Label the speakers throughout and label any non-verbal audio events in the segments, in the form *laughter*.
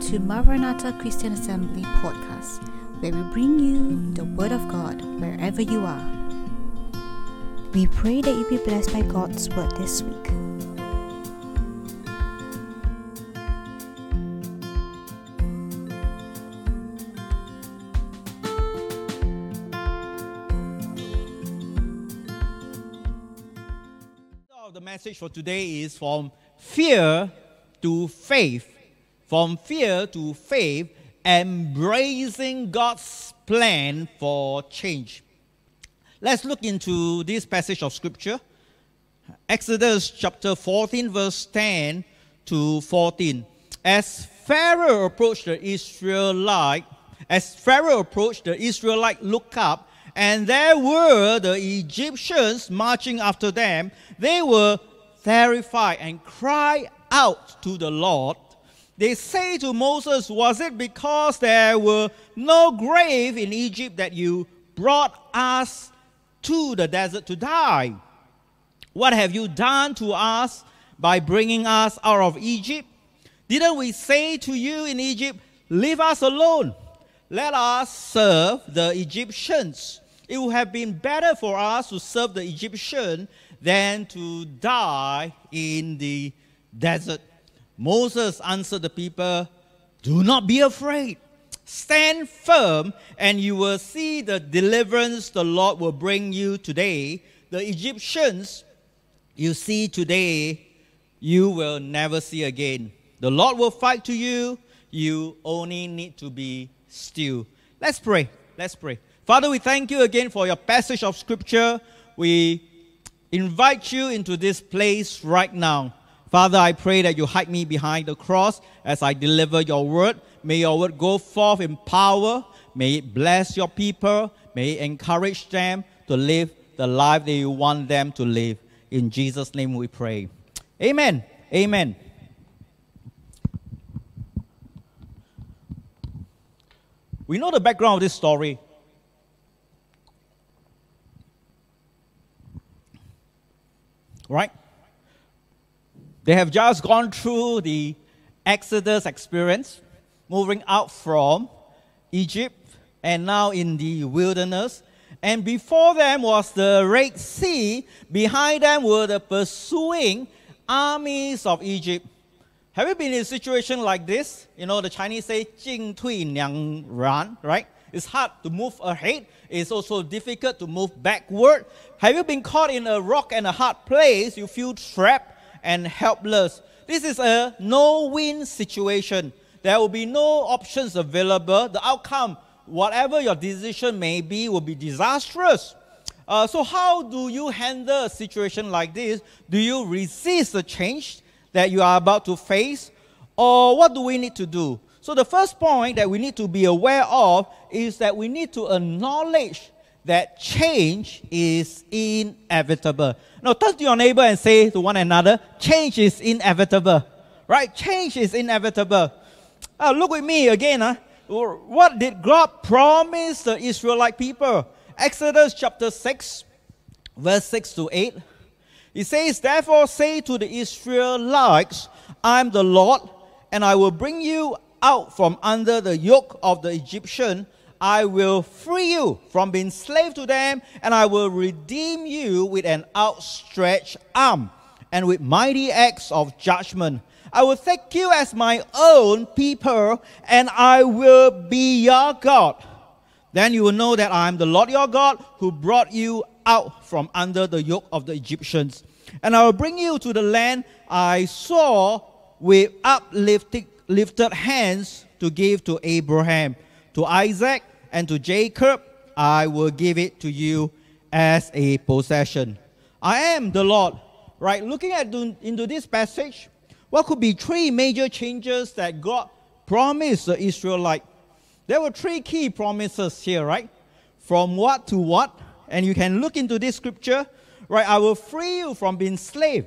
Speaker 1: to Maranatha Christian Assembly podcast, where we bring you the Word of God wherever you are. We pray that you be blessed by God's Word this week.
Speaker 2: The message for today is from fear to faith. From fear to faith, embracing God's plan for change. Let's look into this passage of scripture. Exodus chapter 14, verse 10 to 14. As Pharaoh approached the Israelite, as Pharaoh approached, the Israelite looked up, and there were the Egyptians marching after them. They were terrified and cried out to the Lord. They say to Moses, Was it because there were no grave in Egypt that you brought us to the desert to die? What have you done to us by bringing us out of Egypt? Didn't we say to you in Egypt, Leave us alone? Let us serve the Egyptians. It would have been better for us to serve the Egyptian than to die in the desert. Moses answered the people, Do not be afraid. Stand firm, and you will see the deliverance the Lord will bring you today. The Egyptians you see today, you will never see again. The Lord will fight to you. You only need to be still. Let's pray. Let's pray. Father, we thank you again for your passage of scripture. We invite you into this place right now. Father, I pray that you hide me behind the cross as I deliver your word. May your word go forth in power. May it bless your people. May it encourage them to live the life that you want them to live. In Jesus' name we pray. Amen. Amen. We know the background of this story. Right? They have just gone through the Exodus experience, moving out from Egypt and now in the wilderness. And before them was the Red Sea. Behind them were the pursuing armies of Egypt. Have you been in a situation like this? You know, the Chinese say 进退两难, right? It's hard to move ahead. It's also difficult to move backward. Have you been caught in a rock and a hard place? You feel trapped and helpless. This is a no win situation. There will be no options available. The outcome, whatever your decision may be, will be disastrous. Uh, so, how do you handle a situation like this? Do you resist the change that you are about to face? Or what do we need to do? So, the first point that we need to be aware of is that we need to acknowledge that change is inevitable. Now, turn to your neighbor and say to one another, change is inevitable. Right? Change is inevitable. Uh, look with me again. Huh? What did God promise the Israelite people? Exodus chapter 6, verse 6 to 8. He says, Therefore say to the Israelites, I am the Lord, and I will bring you out from under the yoke of the Egyptian I will free you from being slave to them, and I will redeem you with an outstretched arm and with mighty acts of judgment. I will take you as my own people, and I will be your God. Then you will know that I am the Lord your God who brought you out from under the yoke of the Egyptians. And I will bring you to the land I saw with uplifted lifted hands to give to Abraham, to Isaac, and to Jacob, I will give it to you as a possession. I am the Lord. Right? Looking at into this passage, what could be three major changes that God promised the Israelite? There were three key promises here, right? From what to what? And you can look into this scripture, right? I will free you from being slave.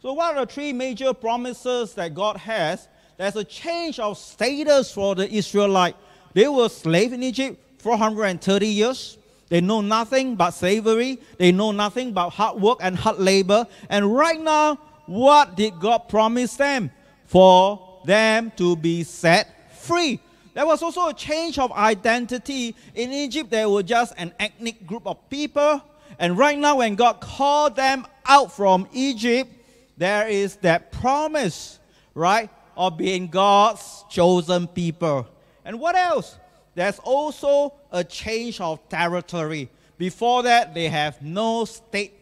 Speaker 2: So what are the three major promises that God has? There's a change of status for the Israelite. They were slaves in Egypt 430 years. They know nothing but slavery. They know nothing but hard work and hard labor. And right now, what did God promise them? For them to be set free. There was also a change of identity. In Egypt, they were just an ethnic group of people. And right now, when God called them out from Egypt, there is that promise, right, of being God's chosen people. And what else? There's also a change of territory. Before that, they have no state.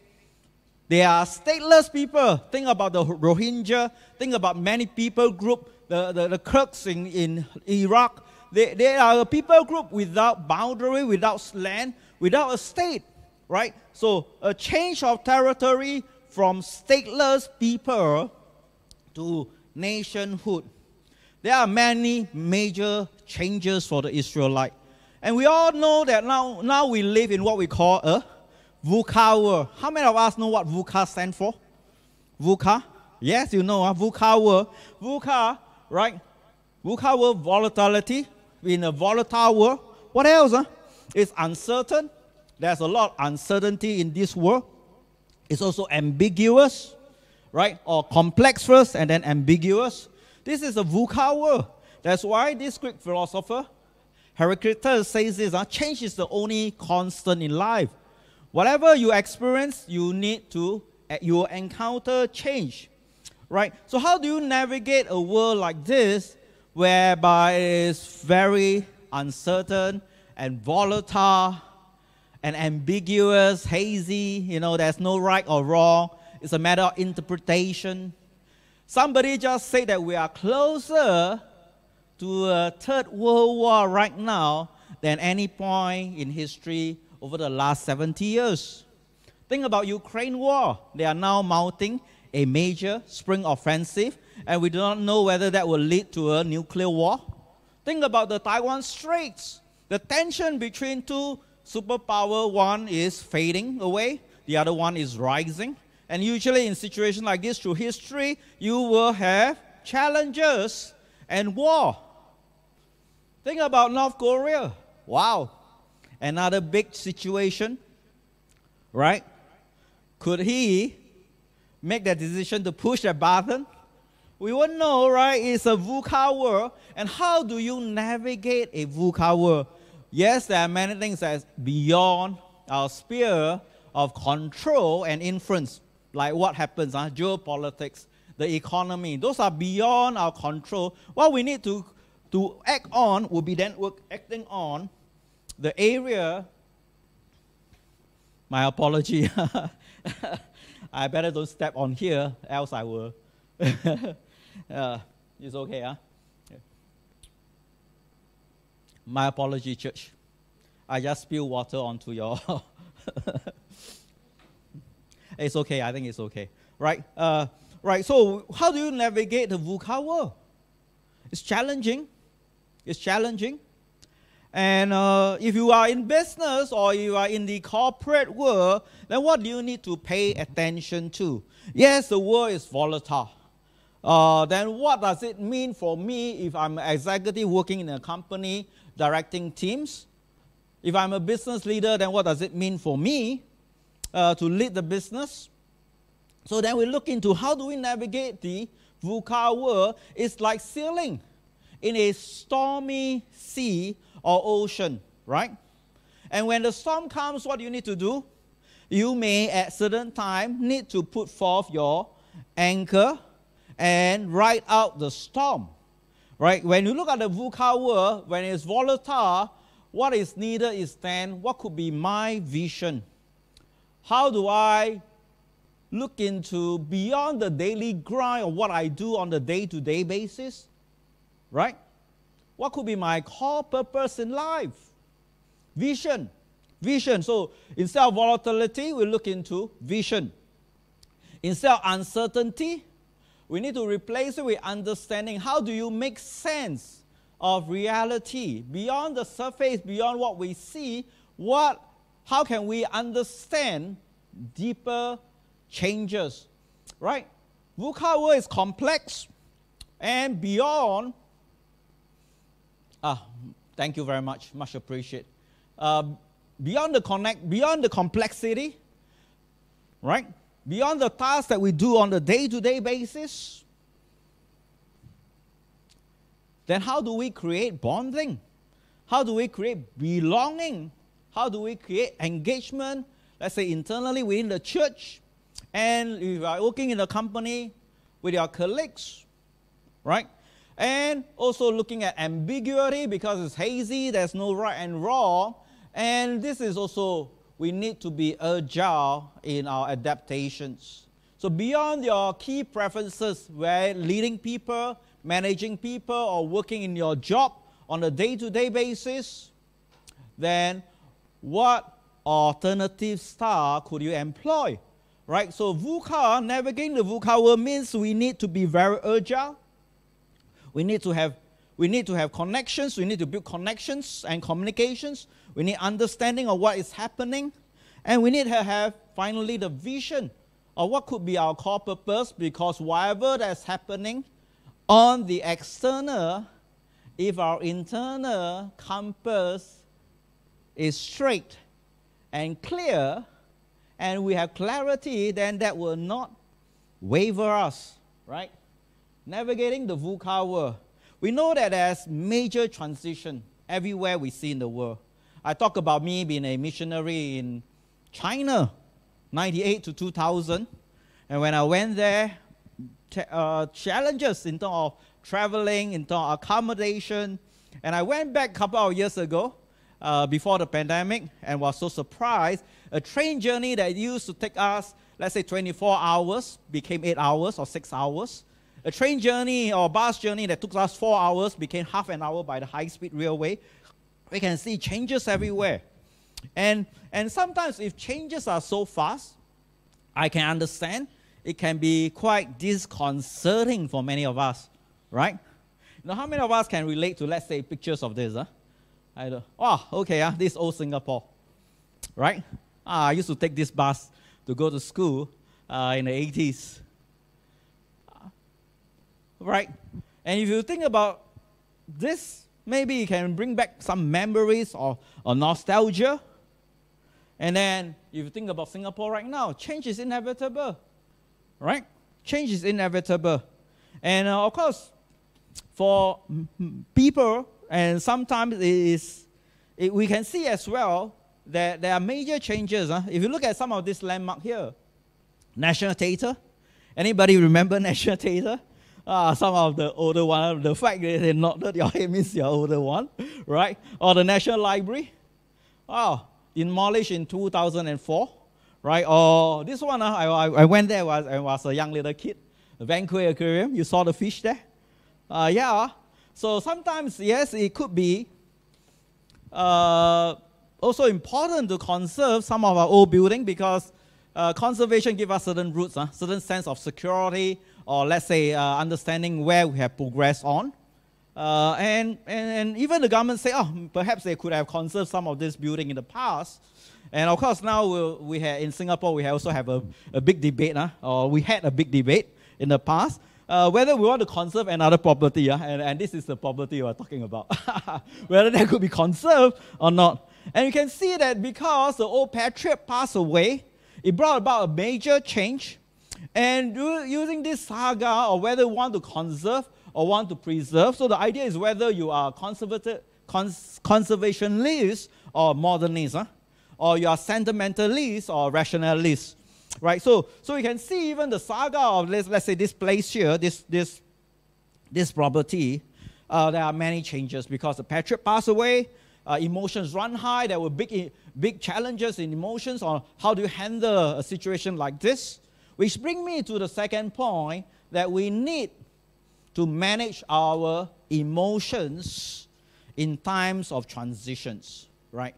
Speaker 2: They are stateless people. Think about the Rohingya. Think about many people group, the, the, the Kurds in, in Iraq. They, they are a people group without boundary, without land, without a state, right? So a change of territory from stateless people to nationhood. There are many major changes for the Israelite. And we all know that now, now we live in what we call a VUCA world. How many of us know what VUCA stands for? VUCA? Yes, you know, uh, VUCA world. VUCA, right? VUCA world, volatility. In a volatile world. What else? Huh? It's uncertain. There's a lot of uncertainty in this world. It's also ambiguous, right? Or complex first and then ambiguous. This is a VUCA world. That's why this Greek philosopher, Heraclitus, says this uh, change is the only constant in life. Whatever you experience, you need to, eh, you encounter change. Right? So, how do you navigate a world like this whereby it's very uncertain and volatile and ambiguous, hazy? You know, there's no right or wrong. It's a matter of interpretation. Somebody just said that we are closer to a third world war right now than any point in history over the last 70 years. Think about Ukraine war. They are now mounting a major spring offensive, and we do not know whether that will lead to a nuclear war. Think about the Taiwan Straits. The tension between two superpower, one is fading away, the other one is rising. And usually in situations like this through history, you will have challenges and war. Think about North Korea. Wow. Another big situation, right? Could he make that decision to push that button? We wouldn't know, right? It's a VUCA world. And how do you navigate a VUCA world? Yes, there are many things that's beyond our sphere of control and influence, like what happens, huh? geopolitics, the economy. Those are beyond our control. What we need to to act on will be then work, acting on the area. My apology. *laughs* I better don't step on here, else I will. *laughs* uh, it's okay, huh? My apology, church. I just spilled water onto your. *laughs* it's okay. I think it's okay. Right? Uh, right. So, how do you navigate the VUCA world? It's challenging. It's challenging. And uh, if you are in business or you are in the corporate world, then what do you need to pay attention to? Yes, the world is volatile. Uh, then what does it mean for me if I'm an executive working in a company directing teams? If I'm a business leader, then what does it mean for me uh, to lead the business? So then we look into how do we navigate the VUCA world. It's like sailing in a stormy sea or ocean, right? And when the storm comes, what do you need to do? You may at certain time need to put forth your anchor and ride out the storm. Right? When you look at the VUCA world, when it's volatile, what is needed is then what could be my vision? How do I look into beyond the daily grind of what I do on the day to day basis? Right? What could be my core purpose in life? Vision. Vision. So instead of volatility, we look into vision. Instead of uncertainty, we need to replace it with understanding. How do you make sense of reality beyond the surface, beyond what we see? What, how can we understand deeper changes? Right? VUCA world is complex and beyond Ah, thank you very much. Much appreciate. Uh, beyond the connect, beyond the complexity, right? Beyond the tasks that we do on the day-to-day basis, then how do we create bonding? How do we create belonging? How do we create engagement? Let's say internally within the church, and if you are working in a company with your colleagues, right? And also looking at ambiguity because it's hazy, there's no right and wrong. And this is also, we need to be agile in our adaptations. So, beyond your key preferences, where leading people, managing people, or working in your job on a day to day basis, then what alternative style could you employ? Right? So, VUCA, navigating the VUCA world means we need to be very agile we need to have we need to have connections. We need to build connections and communications. We need understanding of what is happening. And we need to have finally the vision of what could be our core purpose because whatever that's happening on the external, if our internal compass is straight and clear and we have clarity, then that will not waver us, right? Navigating the VUCA world, we know that there's major transition everywhere we see in the world. I talk about me being a missionary in China, 98 to 2000. And when I went there, uh, challenges in terms of traveling, in terms of accommodation. And I went back a couple of years ago, uh, before the pandemic, and was so surprised. A train journey that used to take us, let's say, 24 hours became 8 hours or 6 hours. A train journey or bus journey that took us four hours became half an hour by the high speed railway. We can see changes everywhere. And, and sometimes, if changes are so fast, I can understand it can be quite disconcerting for many of us, right? Now, how many of us can relate to, let's say, pictures of this? Huh? I don't, oh, okay, uh, this old Singapore, right? Ah, I used to take this bus to go to school uh, in the 80s right? And if you think about this, maybe you can bring back some memories or, or nostalgia. And then if you think about Singapore right now, change is inevitable, right? Change is inevitable. And uh, of course, for people, and sometimes it is, it, we can see as well that there are major changes. Huh? If you look at some of this landmark here, National Theatre. Anybody remember *laughs* National Theatre? Ah, some of the older one, the fact that they nodded your head means you're older one, right? Or the National Library, oh, demolished in 2004, right? Or this one, uh, I, I went there was I was a young little kid, the Van Kleef Aquarium. You saw the fish there? Uh, yeah. So sometimes, yes, it could be uh, also important to conserve some of our old building because uh, conservation gives us certain roots, uh, certain sense of security, or let's say uh, understanding where we have progressed on. Uh, and, and, and even the government say, oh, perhaps they could have conserved some of this building in the past. And of course, now we'll, we have, in Singapore, we also have a, a big debate, uh, or we had a big debate in the past, uh, whether we want to conserve another property, uh, and, and this is the property we're talking about, *laughs* whether that could be conserved or not. And you can see that because the old patriot passed away, it brought about a major change and using this saga or whether you want to conserve or want to preserve, so the idea is whether you are cons- conservationist or modernist, huh? or you are sentimentalist or rationalist. Right, so so you can see even the saga of let's, let's say this place here, this this this property, uh, there are many changes because the patriot passed away, uh, emotions run high. There were big big challenges in emotions on how do you handle a situation like this. Which brings me to the second point that we need to manage our emotions in times of transitions, right?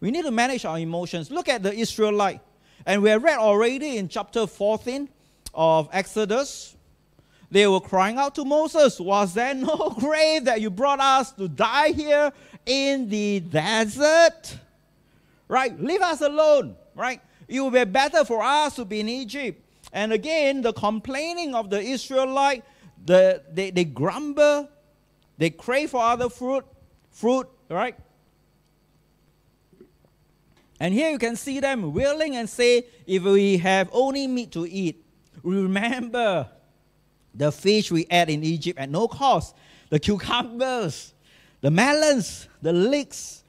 Speaker 2: We need to manage our emotions. Look at the Israelite. And we have read already in chapter 14 of Exodus. They were crying out to Moses, Was there no *laughs* grave that you brought us to die here in the desert? Right? Leave us alone, right? It would be better for us to be in Egypt. And again, the complaining of the Israelite, the, they, they grumble, they crave for other fruit, fruit, right? And here you can see them willing and say, if we have only meat to eat, remember the fish we ate in Egypt at no cost. the cucumbers, the melons, the leeks,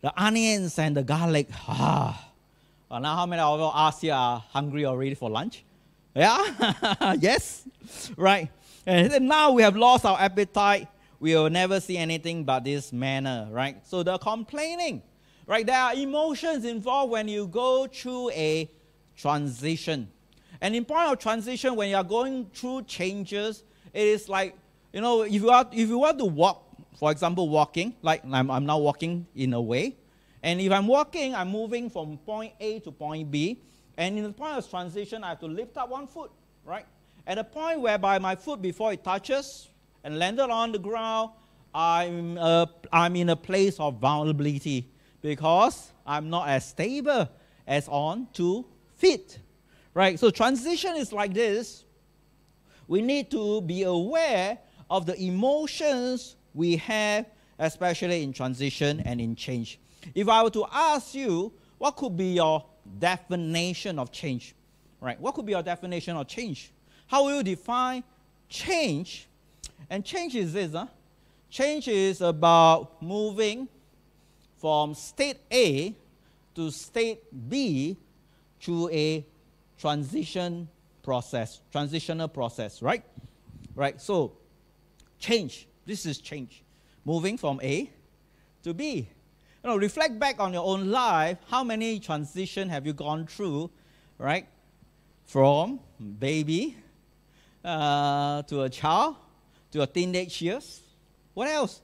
Speaker 2: the onions, and the garlic. Ah. Well, now, how many of us here are hungry already for lunch? Yeah? *laughs* yes? Right. And now we have lost our appetite. We will never see anything but this manna, right? So the complaining, right? There are emotions involved when you go through a transition. And in point of transition, when you are going through changes, it is like, you know, if you, are, if you want to walk, for example, walking, like I'm, I'm now walking in a way, and if I'm walking, I'm moving from point A to point B, and in the point of transition, I have to lift up one foot, right? At a point whereby my foot, before it touches and landed on the ground, I'm, uh, I'm in a place of vulnerability because I'm not as stable as on two feet, right? So transition is like this. We need to be aware of the emotions we have, especially in transition and in change. If I were to ask you, what could be your definition of change? Right? What could be your definition of change? How will you define change? And change is this, huh? Change is about moving from state A to state B through a transition process, transitional process, right? Right. So change. This is change. Moving from A to B. You know, reflect back on your own life. How many transition have you gone through, right? From baby uh, to a child to a teenage years. What else?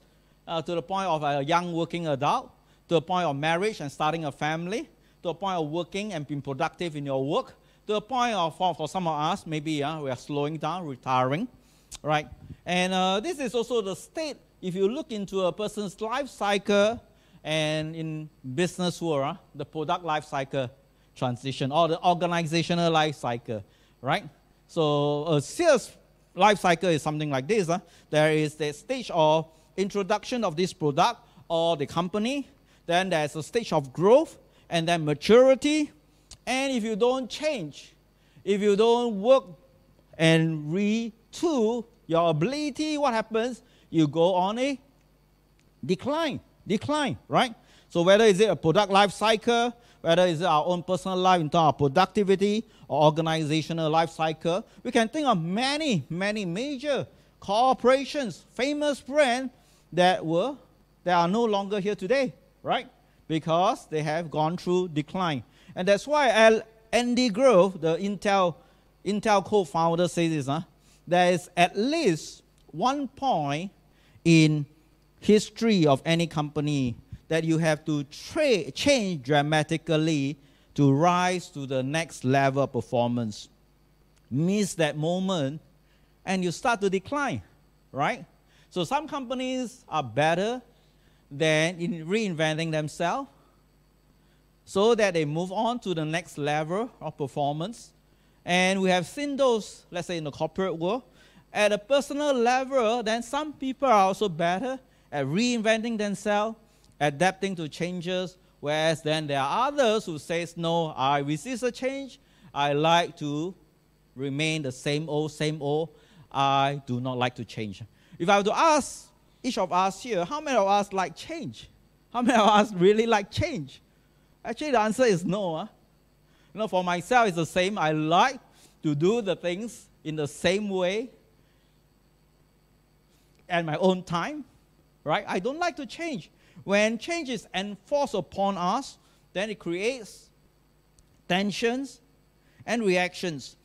Speaker 2: Uh, to the point of a young working adult, to the point of marriage and starting a family, to a point of working and being productive in your work, to a point of, for, for some of us, maybe uh, we are slowing down, retiring, right? And uh, this is also the state, if you look into a person's life cycle, and in business world, uh, the product life cycle transition or the organizational life cycle, right? So a sales life cycle is something like this. Uh. There is the stage of introduction of this product or the company. Then there's a stage of growth and then maturity. And if you don't change, if you don't work and retool your ability, what happens? You go on a decline, decline, right? So whether is it a product life cycle, whether it's our own personal life in terms of productivity or organizational life cycle, we can think of many, many major corporations, famous brands that were that are no longer here today, right? because they have gone through decline. And that's why L Andy Grove, the Intel, Intel co-founder, says this, huh? there is at least one point in history of any company that you have to tra- change dramatically to rise to the next level of performance. Miss that moment and you start to decline, right? So some companies are better than in reinventing themselves so that they move on to the next level of performance. And we have seen those, let's say in the corporate world, at a personal level, then some people are also better at reinventing themselves, adapting to changes, whereas then there are others who says, no, I resist the change. I like to remain the same old, same old. I do not like to change. If I were to ask each of us here, how many of us like change? How many of us really like change? Actually, the answer is no. Huh? You know, for myself, it's the same. I like to do the things in the same way at my own time, right? I don't like to change. When change is enforced upon us, then it creates tensions and reactions.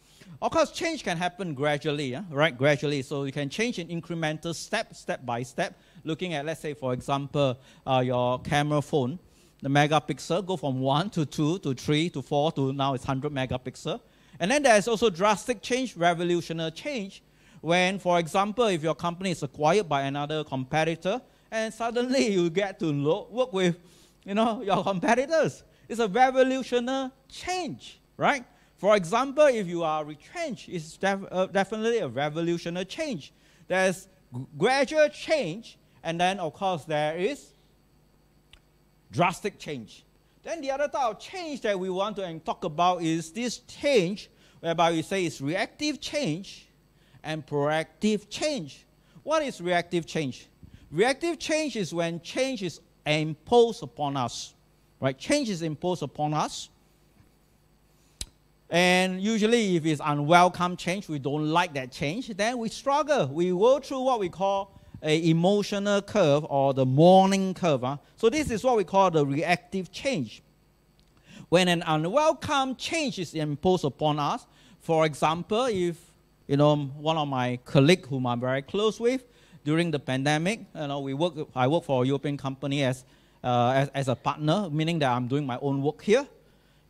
Speaker 2: Of course, change can happen gradually, yeah? right? Gradually. So you can change in incremental step, step by step. Looking at, let's say, for example, uh, your camera phone, the megapixel go from 1 to 2 to 3 to 4 to now it's 100 megapixel. And then there's also drastic change, revolutionary change, when, for example, if your company is acquired by another competitor, and suddenly you get to work with, you know, your competitors. It's a revolutionary change, right? For example, if you are retrenched, it's def- uh, definitely a revolutionary change. There's gradual change, and then, of course, there is drastic change. Then the other type of change that we want to talk about is this change, whereby we say it's reactive change and proactive change. What is reactive change? Reactive change is when change is imposed upon us. Right? Change is imposed upon us. And usually, if it's unwelcome change, we don't like that change, then we struggle. We go through what we call a emotional curve or the mourning curve. Huh? So this is what we call the reactive change. When an unwelcome change is imposed upon us, for example, if you know one of my colleagues whom I'm very close with during the pandemic, you know, we work. I work for a European company as uh, as, as a partner, meaning that I'm doing my own work here.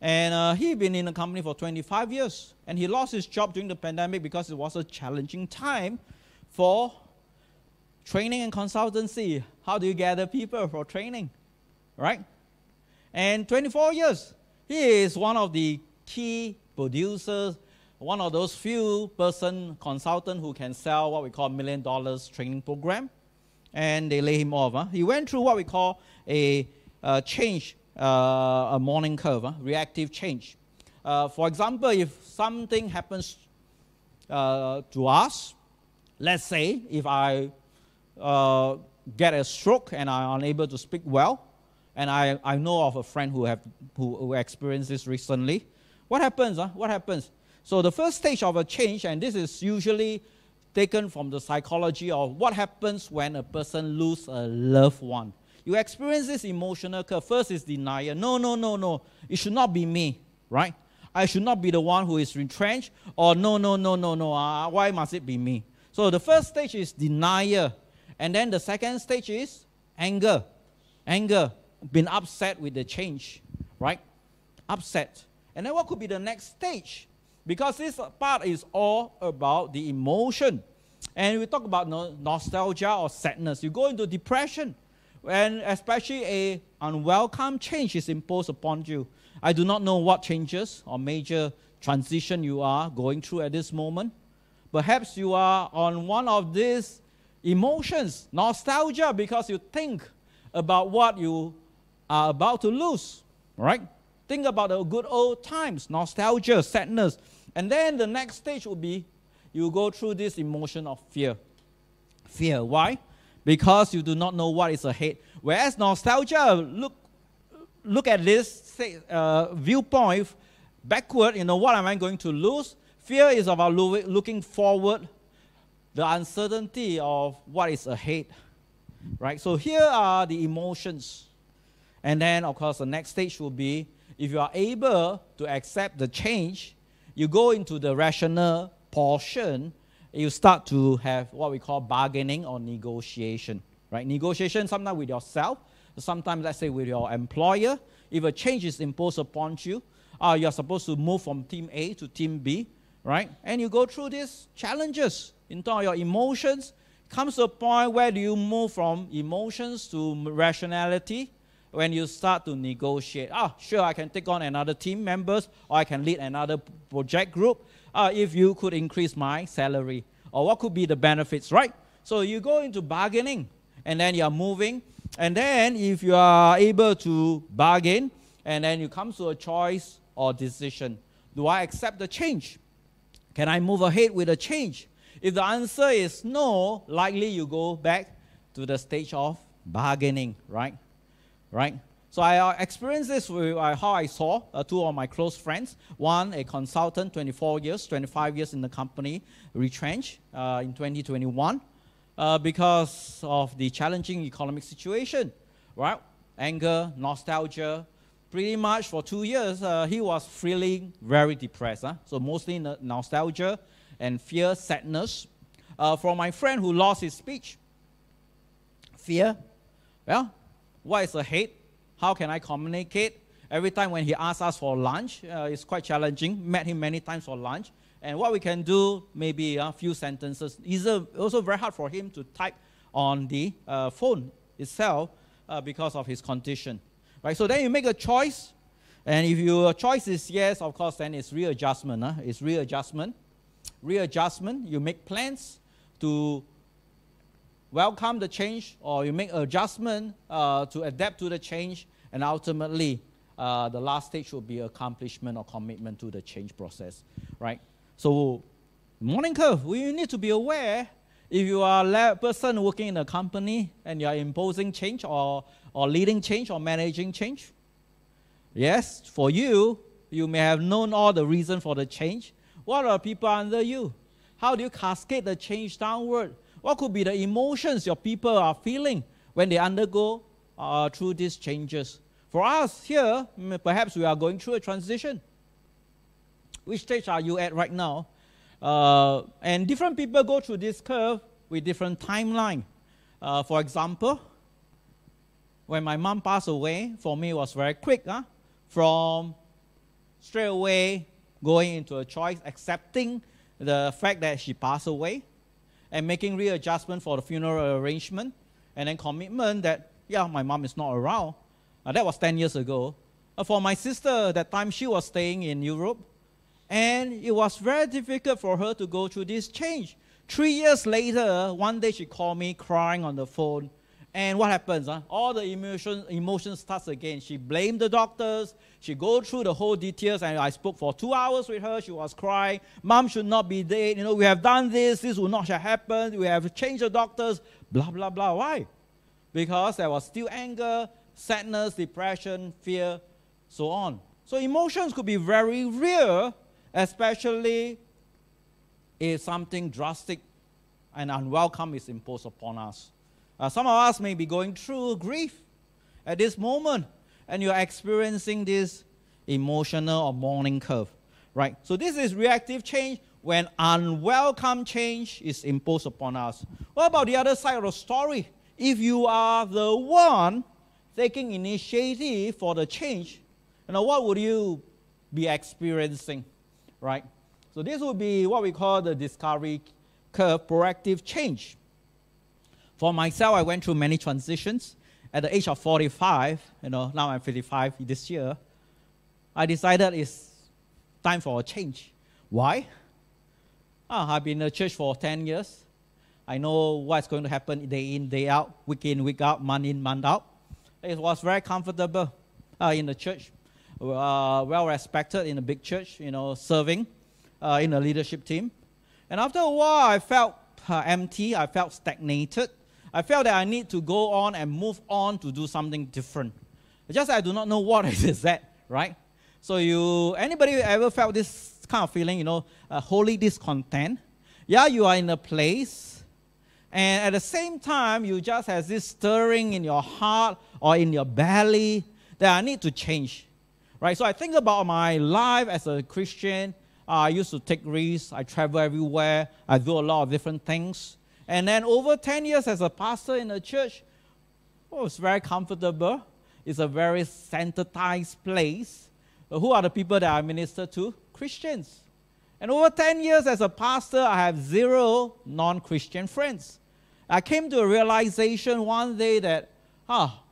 Speaker 2: And uh, he'd been in the company for 25 years, and he lost his job during the pandemic because it was a challenging time for training and consultancy. How do you gather people for training, right? And 24 years, he is one of the key producers, one of those few person consultant who can sell what we call million dollars training program. And they lay him off. Huh? He went through what we call a, a change, uh, a mourning curve, huh? reactive change. Uh, for example, if something happens uh, to us, let's say if I uh, get a stroke and I'm unable to speak well, and I, I know of a friend who have who, who experienced this recently. What happens? Huh? What happens? So the first stage of a change, and this is usually taken from the psychology of what happens when a person loses a loved one. You experience this emotional curve. First is denial. No, no, no, no. It should not be me, right? I should not be the one who is retrenched. Or no, no, no, no, no. Uh, why must it be me? So the first stage is denial. And then the second stage is anger. Anger been upset with the change, right? Upset. And then what could be the next stage? Because this part is all about the emotion. And we talk about nostalgia or sadness. You go into depression, and especially a unwelcome change is imposed upon you. I do not know what changes or major transition you are going through at this moment. Perhaps you are on one of these emotions, nostalgia, because you think about what you are about to lose, right? Think about the good old times, nostalgia, sadness. And then the next stage will be you go through this emotion of fear. Fear. Why? Because you do not know what is ahead. Whereas nostalgia, look, look at this uh, viewpoint backward, you know, what am I going to lose? Fear is about looking forward, the uncertainty of what is ahead. Right? So here are the emotions and then, of course, the next stage will be if you are able to accept the change, you go into the rational portion, you start to have what we call bargaining or negotiation. Right? Negotiation sometimes with yourself, sometimes, let's say, with your employer. If a change is imposed upon you, uh, you're supposed to move from team A to team B, right? And you go through these challenges in terms of your emotions. Comes to a point where do you move from emotions to rationality? When you start to negotiate. Ah, sure, I can take on another team members or I can lead another project group ah, if you could increase my salary. Or what could be the benefits, right? So you go into bargaining and then you're moving. And then if you are able to bargain and then you come to a choice or decision, do I accept the change? Can I move ahead with a change? If the answer is no, likely you go back to the stage of bargaining, right? Right? So I uh, experienced this with uh, how I saw uh, two of my close friends. One, a consultant, 24 years, 25 years in the company, retrenched uh, in 2021 uh, because of the challenging economic situation, right? Anger, nostalgia. Pretty much for two years, uh, he was feeling very depressed. Huh? So mostly nostalgia and fear, sadness. for my friend who lost his speech, fear, well, what is ahead? How can I communicate? Every time when he asks us for lunch, uh, it's quite challenging. Met him many times for lunch. And what we can do, maybe a few sentences. It's also very hard for him to type on the uh, phone itself uh, because of his condition. Right? So then you make a choice. And if your choice is yes, of course, then it's readjustment. Huh? It's readjustment. Readjustment, you make plans to welcome the change or you make adjustment uh, to adapt to the change and ultimately uh, the last stage will be accomplishment or commitment to the change process right so mourning curve we need to be aware If you are a person working in a company and you are imposing change or, or leading change or managing change, yes, for you, you may have known all the reason for the change. What are people under you? How do you cascade the change downward? What could be the emotions your people are feeling when they undergo uh, through these changes? For us here, perhaps we are going through a transition. Which stage are you at right now? Uh, and different people go through this curve with different timeline. Uh, for example, when my mom passed away, for me it was very quick. Huh? From straight away going into a choice, accepting the fact that she passed away, and making readjustment for the funeral arrangement, and then commitment that, yeah, my mom is not around. Uh, that was 10 years ago. Uh, for my sister, that time she was staying in Europe, and it was very difficult for her to go through this change. Three years later, one day she called me crying on the phone. And what happens? Huh? All the emotion, emotion starts again. She blamed the doctors. She go through the whole details, and I spoke for two hours with her. She was crying. Mom should not be dead. You know, we have done this. This will not have happened. We have changed the doctors. Blah blah blah. Why? Because there was still anger, sadness, depression, fear, so on. So emotions could be very real, especially if something drastic and unwelcome is imposed upon us. Uh, some of us may be going through grief at this moment, and you're experiencing this emotional or mourning curve, right? So this is reactive change when unwelcome change is imposed upon us. What about the other side of the story? If you are the one taking initiative for the change, you know, what would you be experiencing, right? So this would be what we call the discovery curve proactive change. For myself, I went through many transitions. At the age of 45, you know, now I'm 55 this year, I decided it's time for a change. Why? Oh, I've been in the church for 10 years. I know what's going to happen day in, day out, week in, week out, month in, month out. It was very comfortable uh, in the church, uh, well respected in a big church, you know, serving uh, in a leadership team. And after a while, I felt uh, empty, I felt stagnated. I felt that I need to go on and move on to do something different. Just I do not know *laughs* what it is that, right? So you, anybody ever felt this kind of feeling, you know, uh, holy discontent? Yeah, you are in a place, and at the same time, you just have this stirring in your heart or in your belly that I need to change, right? So I think about my life as a Christian. Uh, I used to take risks. I travel everywhere. I do a lot of different things. And then over 10 years as a pastor in a church, oh, it's very comfortable. It's a very sanitized place. Who are the people that I minister to? Christians. And over 10 years as a pastor, I have zero non Christian friends. I came to a realization one day that, ah,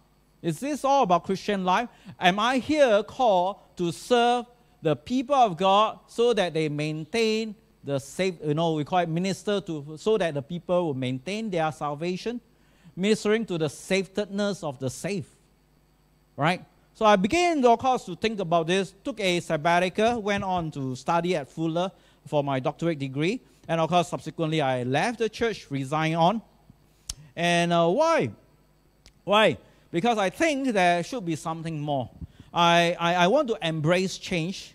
Speaker 2: is this all about Christian life? Am I here called to serve the people of God so that they maintain the safe, you know, we call it minister to, so that the people will maintain their salvation, ministering to the safetyness of the safe, right? So I began, of course, to think about this, took a sabbatical, went on to study at Fuller for my doctorate degree, and of course, subsequently, I left the church, resigned on. And uh, why? Why? Because I think there should be something more. I, I, I want to embrace change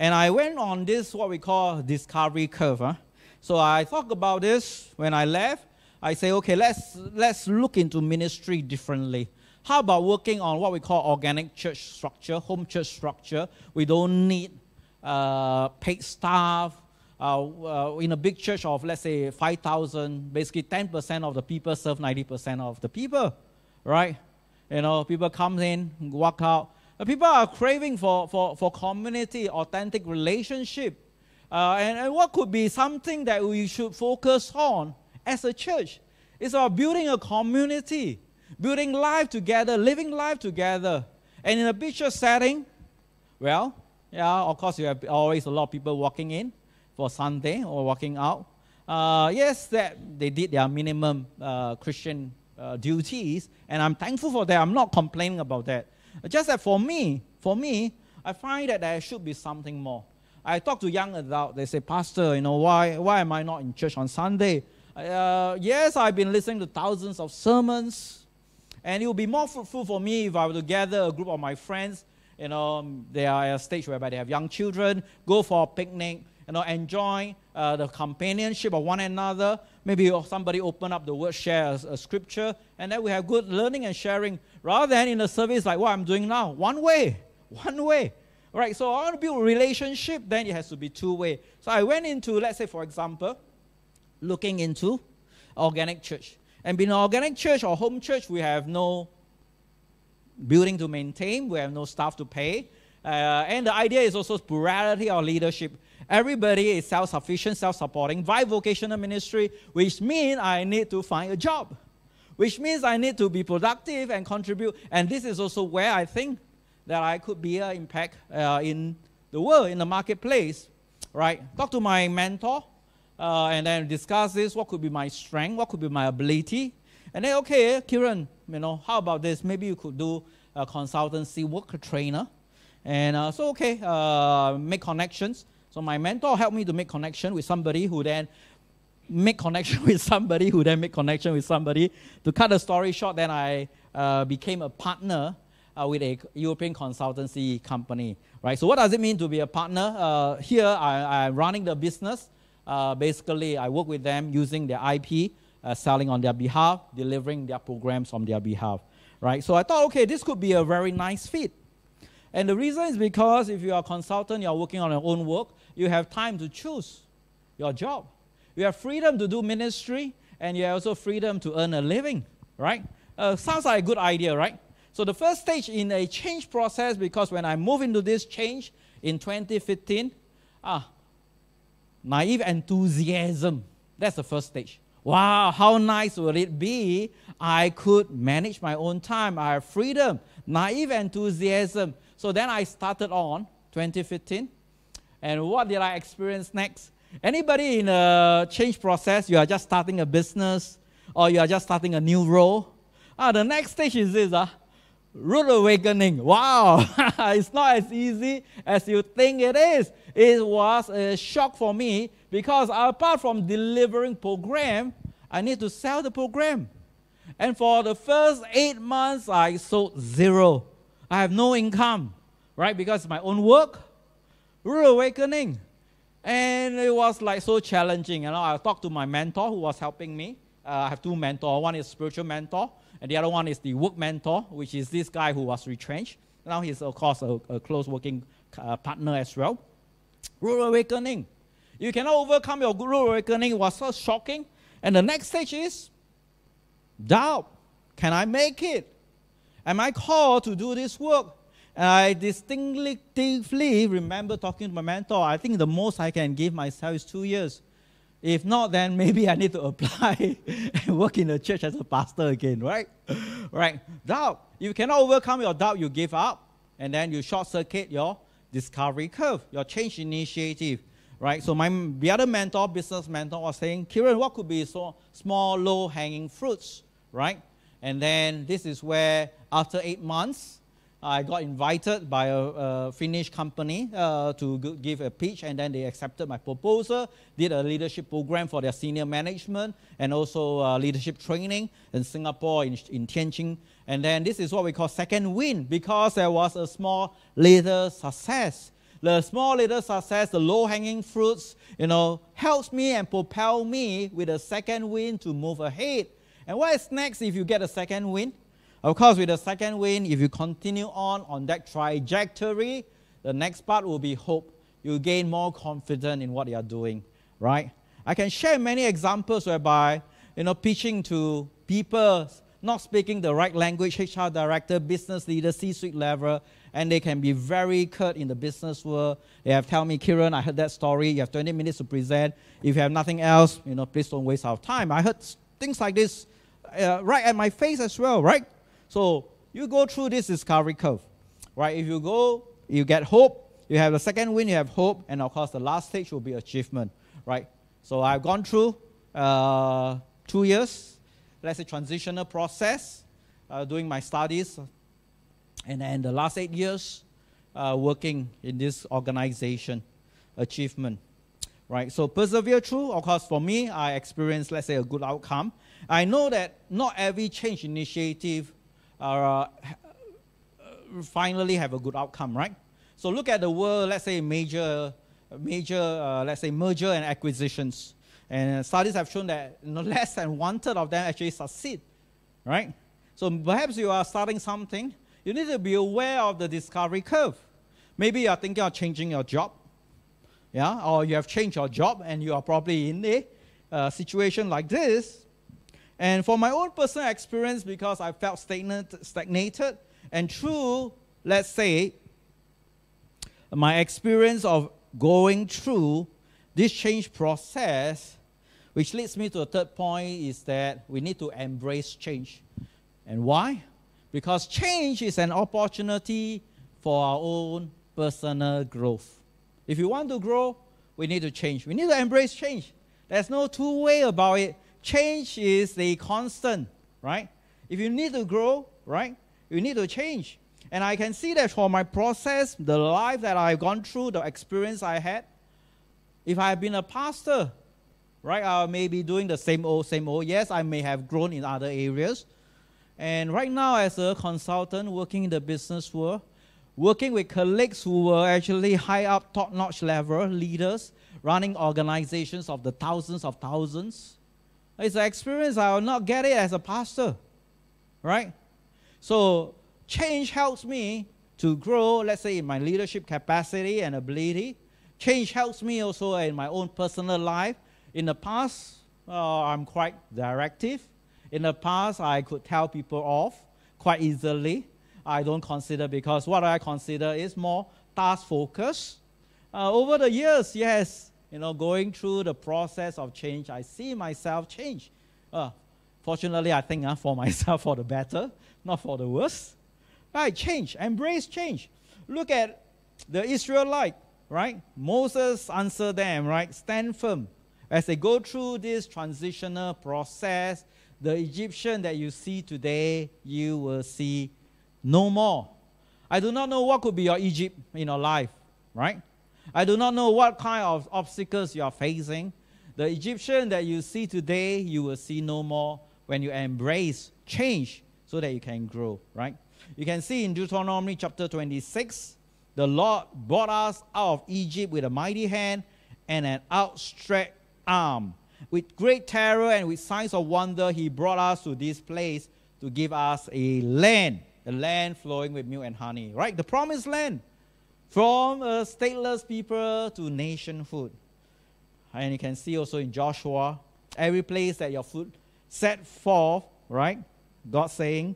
Speaker 2: and I went on this, what we call discovery curve. Huh? So I thought about this when I left. I say, okay, let's, let's look into ministry differently. How about working on what we call organic church structure, home church structure? We don't need uh, paid staff. Uh, uh, in a big church of, let's say, 5,000, basically 10% of the people serve 90% of the people, right? You know, people come in, walk out. People are craving for, for, for community, authentic relationship. Uh, and, and what could be something that we should focus on as a church? It's about building a community, building life together, living life together. And in a church setting, well, yeah, of course, you have always a lot of people walking in for Sunday or walking out. Uh, yes, that they did their minimum uh, Christian uh, duties, and I'm thankful for that. I'm not complaining about that. Just that for me, for me, I find that there should be something more. I talk to young adults, they say, Pastor, you know, why, why am I not in church on Sunday? Uh, yes, I've been listening to thousands of sermons, and it would be more fruitful for me if I were to gather a group of my friends. You know, they are at a stage whereby they have young children, go for a picnic, you know, enjoy uh, the companionship of one another. Maybe somebody open up the word, share a, a, scripture, and then we have good learning and sharing rather than in a service like what I'm doing now. One way, *laughs* one way. Right, so I want to build a relationship, then it has to be two way. So I went into, let's say, for example, looking into organic church. And being an organic church or home church, we have no building to maintain, we have no staff to pay. Uh, and the idea is also plurality of leadership. Everybody is self sufficient, self supporting, bi-vocational ministry, which means I need to find a job, which means I need to be productive and contribute. And this is also where I think that I could be an impact uh, in the world, in the marketplace, right? Talk to my mentor uh, and then discuss this. What could be my strength? What could be my ability? And then, okay, Kieran, you know, how about this? Maybe you could do a consultancy work trainer. And uh, so, okay, uh, make connections. So my mentor helped me to make connection with somebody who then make connection *laughs* with somebody who then make connection with somebody. To cut the story short, then I uh, became a partner uh, with a European consultancy company. Right. So what does it mean to be a partner? Uh, here I, am running the business. Uh, basically, I work with them using their IP, uh, selling on their behalf, delivering their programs on their behalf. Right. So I thought, okay, this could be a very nice fit. And the reason is because if you are a consultant, you are working on your own work, you have time to choose your job. You have freedom to do ministry, and you have also freedom to earn a living, right? Uh, sounds like a good idea, right? So the first stage in a change process, because when I move into this change in 2015, ah, naive enthusiasm. That's the first stage. Wow, how nice would it be? I could manage my own time. I have freedom, naive enthusiasm. So then I started on 2015. And what did I experience next? Anybody in a change process, you are just starting a business or you are just starting a new role. Ah, the next stage is this. Ah, rude awakening. Wow, *laughs* it's not as easy as you think it is. It was a shock for me because apart from delivering program, I need to sell the program. And for the first eight months, I sold zero. I have no income, right? Because my own work, rude awakening. And it was like so challenging. You know, I talked to my mentor who was helping me. Uh, I have two mentors. One is spiritual mentor, and the other one is the work mentor, which is this guy who was retrenched. Now he's of course a, a close working uh, partner as well. Rude awakening. You cannot overcome your rude awakening. It was so shocking. And the next stage is doubt. Can I make it? Am I called to do this work? And I distinctly remember talking to my mentor. I think the most I can give myself is two years. If not, then maybe I need to *laughs* apply and work in the church as a pastor again, right? right. Doubt. You cannot overcome your doubt, you give up, and then you short circuit your discovery curve, your change initiative. Right? So my the other mentor, business mentor, was saying, Kieran, what could be so small, low hanging fruits? Right? And then this is where after eight months, I got invited by a, a Finnish company uh, to give a pitch, and then they accepted my proposal, did a leadership program for their senior management, and also uh, leadership training in Singapore, in, in Tianjin. And then this is what we call second win, because there was a small little success. The small little success, the low-hanging fruits, you know, helps me and propel me with a second win to move ahead. And what is next if you get a second win? Of course, with the second win, if you continue on on that trajectory, the next part will be hope. You gain more confidence in what you are doing, right? I can share many examples whereby, you know, pitching to people not speaking the right language, HR director, business leader, C-suite level, and they can be very curt in the business world. They have tell me, Kieran, I heard that story. You have 20 minutes to present. If you have nothing else, you know, please don't waste our time. I heard things like this uh, right at my face as well, right? So you go through this discovery curve, right? If you go, you get hope. You have the second win, you have hope, and of course the last stage will be achievement, right? So I've gone through uh, two years, let's say transitional process, uh, doing my studies, and then the last eight years uh, working in this organization, achievement. right? So persevere through. Of course, for me, I experienced, let's say, a good outcome. I know that not every change initiative uh, finally have a good outcome, right? So look at the world, let's say major, major, uh, let's say merger and acquisitions. And studies have shown that *laughs* you know, less than one third of them actually succeed, right? So perhaps you are starting something, you need to be aware of the discovery curve. Maybe you are thinking of changing your job, yeah, or you have changed your job and you are probably in a uh, situation like this. And for my own personal experience, because I felt stagnated, stagnated and through, let's say, my experience of going through this change process, which leads me to a third point, is that we need to embrace change. And why? Because change is an opportunity for our own personal growth. If you want to grow, we need to change. We need to embrace change. There's no two way about it. Change is the constant, right? If you need to grow, right, you need to change. And I can see that for my process, the life that I've gone through, the experience I had, if I had been a pastor, right, I may be doing the same old, same old. Yes, I may have grown in other areas. And right now, as a consultant working in the business world, working with colleagues who were actually high up, top notch level leaders, running organizations of the thousands of thousands, it's an experience I will not get it as a pastor, right? So change helps me to grow, let's say, in my leadership capacity and ability. Change helps me also in my own personal life. In the past, uh, I'm quite directive. In the past, I could tell people off quite easily. I don't consider because what I consider is more task focused. Uh, over the years, yes, you know, going through the process of change, I see myself change. Uh, fortunately, I think uh, for *laughs* myself for the better not for the worse. Right, change, embrace change. Look at the Israelite, right? Moses answered them, right? Stand firm. As they go through this transitional process, the Egyptian that you see today, you will see no more. I do not know what could be your Egypt in your life, right? I do not know what kind of obstacles you are facing. The Egyptian that you see today, you will see no more when you embrace change so that you can grow, right? You can see in Deuteronomy chapter 26, the Lord brought us out of Egypt with a mighty hand and an outstretched arm. With great terror and with signs of wonder, he brought us to this place to give us a land, a land flowing with milk and honey, right? The promised land from a stateless people to nationhood. And you can see also in Joshua, every place that your foot set forth, right? God saying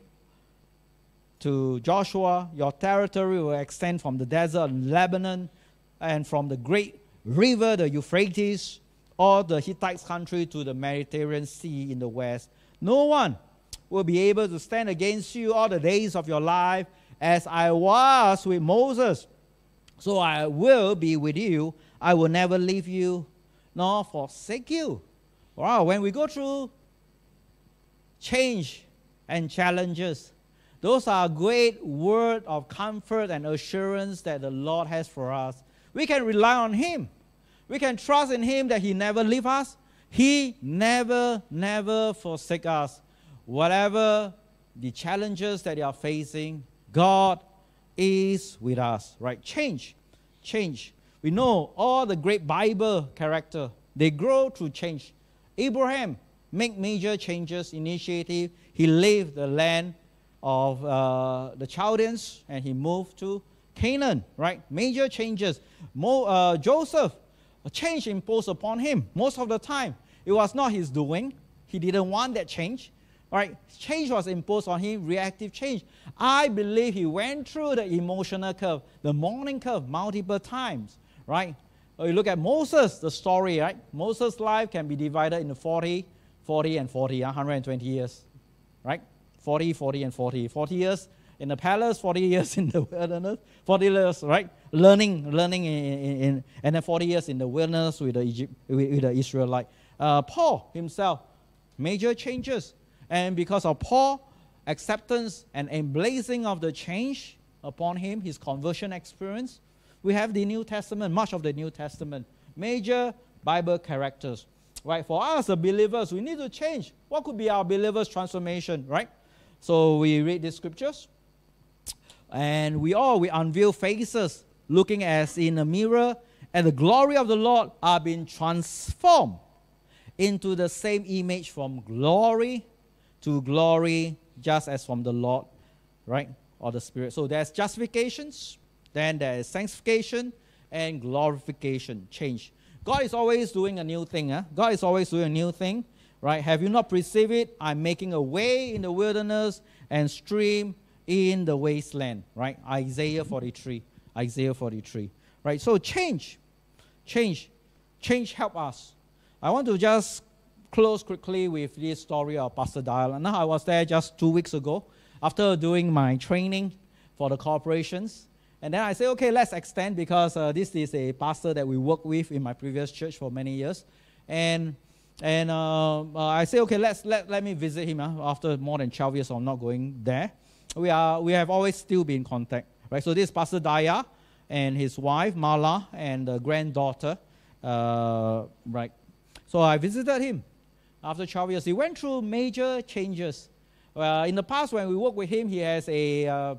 Speaker 2: to Joshua, Your territory will extend from the desert of Lebanon and from the great river, the Euphrates, or the Hittites' country to the Mediterranean Sea in the west. No one will be able to stand against you all the days of your life as I was with Moses. So I will be with you. I will never leave you nor forsake you. Wow, when we go through change and challenges. Those are great word of comfort and assurance that the Lord has for us. We can rely on Him. We can trust in Him that He never leave us. He never, never forsake us. Whatever the challenges that you are facing, God is with us. Right? Change. Change. We know all the great Bible character, they grow through change. Abraham make major changes, initiative he left the land of uh, the Chaldeans and he moved to Canaan, right? Major changes. Mo, uh, Joseph, a change imposed upon him most of the time. It was not his doing. He didn't want that change. Right? Change was imposed on him, reactive change. I believe he went through the emotional curve, the mourning curve, multiple times. Right? You look at Moses, the story, right? Moses' life can be divided into 40, 40, and 40, 120 years right? 40, 40, and 40. 40 years in the palace, 40 *laughs* years in the wilderness, 40 years, right? Learning, learning, in, in, in and then 40 years in the wilderness with the, Egypt, with, with the Israelite. Uh, Paul himself, major changes. And because of Paul, acceptance and embracing of the change upon him, his conversion experience, we have the New Testament, much of the New Testament. Major Bible characters. Right? For us, the believers, we need to change. What could be our believers' transformation, right? So we read these scriptures, and we all we unveil faces, looking as in a mirror, and the glory of the Lord are being transformed into the same image from glory to glory, just as from the Lord, right? Or the Spirit. So there's justifications, then there is sanctification and glorification, change. God is always doing a new thing. Huh? God is always doing a new thing, right? Have you not perceived it? I'm making a way in the wilderness and stream in the wasteland, right? Isaiah 43. Isaiah 43, right? So change, change, change help us. I want to just close quickly with this story of Pastor Daya. Now, I was there just two weeks ago after doing my training for the corporations. And then I say, okay, let's extend because uh, this is a pastor that we worked with in my previous church for many years. And and uh, uh, I say, okay, let's let, let me visit him uh, after more than 12 years of not going there. We, are, we have always still been in contact. Right? So this Pastor Daya and his wife, Mala, and the granddaughter. Uh, right. So I visited him after 12 years. He went through major changes. Uh, in the past, when we worked with him, he has a uh,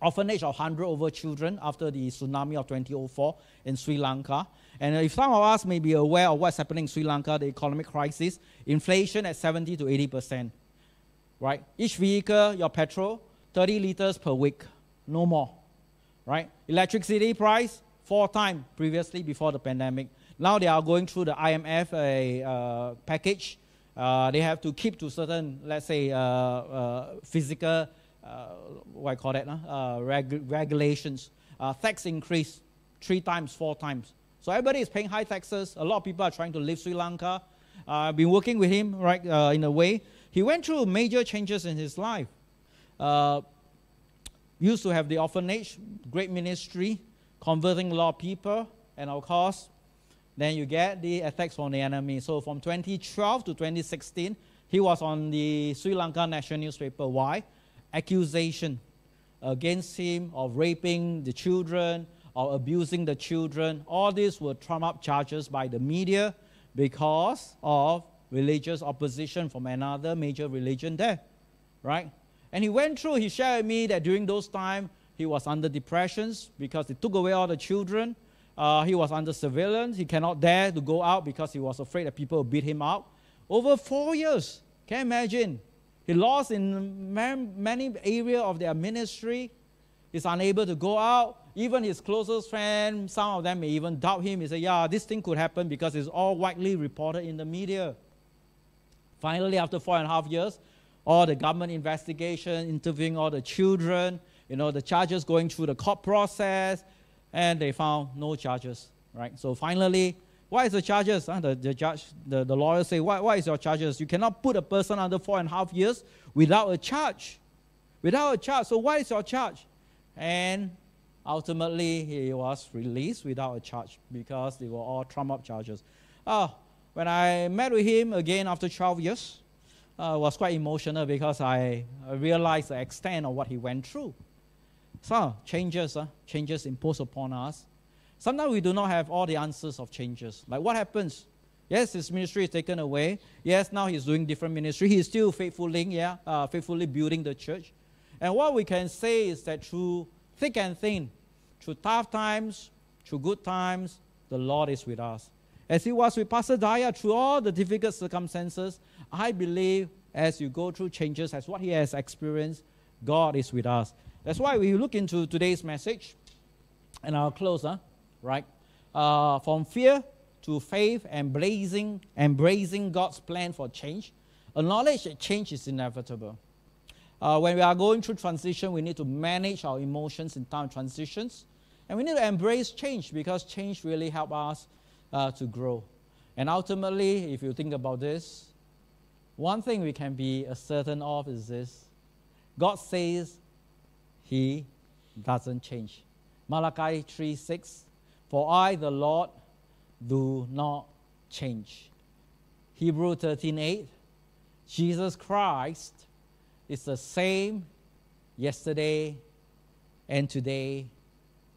Speaker 2: orphanage of 100 over children after the tsunami of 2004 in Sri Lanka. And if some of us may be aware of what's happening in Sri Lanka, the economic crisis, inflation at 70 to 80 percent. Right? Each vehicle, your petrol, 30 liters per week, no more. Right? Electricity price, four times previously before the pandemic. Now they are going through the IMF uh, uh, package. Uh, they have to keep to certain, let's say, uh, uh, physical, uh, what I call that, reg- regulations. tax increase three times, four times. So everybody is paying high taxes. A lot of people are trying to leave Sri Lanka. I've been working with him, right, in a way. He went through major changes in his life. used to have the orphanage, great ministry, converting a lot of people, and of course, then you get the attacks from the enemy. So from 2012 to 2016, he was on the Sri Lanka national newspaper. Why? Accusation against him of raping the children or abusing the children. All these were trump up charges by the media because of religious opposition from another major religion there. Right? And he went through, he shared with me that during those times he was under depressions because they took away all the children uh, he was under surveillance. He cannot dare to go out because he was afraid that people would beat him up. Over four years. Can you imagine? He lost in many areas of their ministry. He's unable to go out. Even his closest friend, some of them may even doubt him. He said, Yeah, this thing could happen because it's all widely reported in the media. Finally, after four and a half years, all the government investigation, interviewing all the children, you know, the charges going through the court process, and they found no charges, right? So finally, what is the charges? Huh? The, the judge, the, the lawyer say, what, what is your charges? You cannot put a person under four and a half years without a charge. Without a charge. So what is your charge? And ultimately, he was released without a charge because they were all trump up charges. Uh, when I met with him again after 12 years, uh, was quite emotional because I, I realized the extent of what he went through. Some changes, uh, changes imposed upon us. Sometimes we do not have all the answers of changes. Like what happens? Yes, his ministry is taken away. Yes, now he's doing different ministry. He's still faithfully, yeah, uh, faithfully building the church. And what we can say is that through thick and thin, through tough times, through good times, the Lord is with us. As he was with Pastor Daya through all the difficult circumstances, I believe as you go through changes, as what he has experienced, God is with us. That's why we look into today's message, and I'll close, huh? right? Uh, from fear to faith, and embracing, embracing God's plan for change. Acknowledge that change is inevitable. Uh, when we are going through transition, we need to manage our emotions in time transitions. And we need to embrace change because change really helps us uh, to grow. And ultimately, if you think about this, one thing we can be certain of is this God says he doesn't change. Malachi 3 6 For I, the Lord, do not change. Hebrew 13 8 Jesus Christ is the same yesterday and today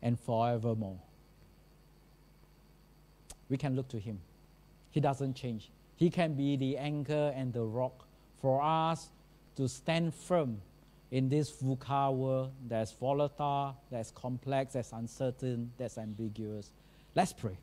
Speaker 2: and forevermore. we can look to Him. He doesn't change. He can be the anchor and the rock for us to stand firm in this VUCA world that's volatile, that's complex, that's uncertain, that's ambiguous. Let's pray.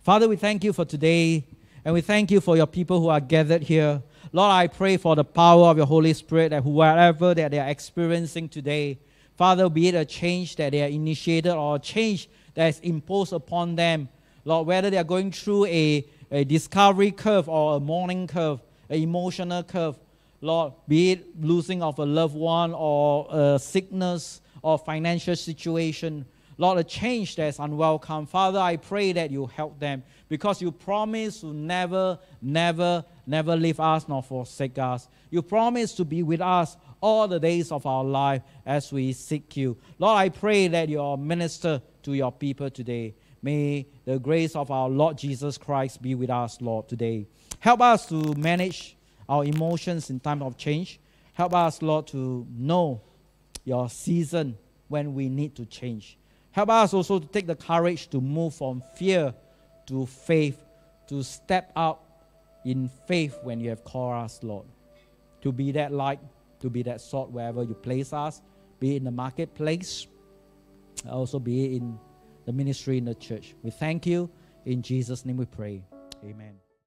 Speaker 2: Father, we thank you for today, and we thank you for your people who are gathered here. Lord, I pray for the power of your Holy Spirit that whoever that they are experiencing today, Father, be it a change that they are initiated or a change that is imposed upon them, Lord, whether they are going through a, a discovery curve or a mourning curve, an emotional curve, Lord, be it losing of a loved one or a sickness or financial situation, Lord, a change that is unwelcome. Father, I pray that you help them because you promise to never, never, never leave us nor forsake us. You promise to be with us all the days of our life as we seek you. Lord, I pray that you minister to your people today. May the grace of our Lord Jesus Christ be with us, Lord, today. Help us to manage our emotions in time of change. Help us, Lord, to know your season when we need to change. Help us also to take the courage to move from fear to faith, to step out in faith when you have called us, Lord. To be that light, to be that salt wherever you place us, be it in the marketplace, also be it in the ministry in the church. We thank you. In Jesus' name we pray. Amen.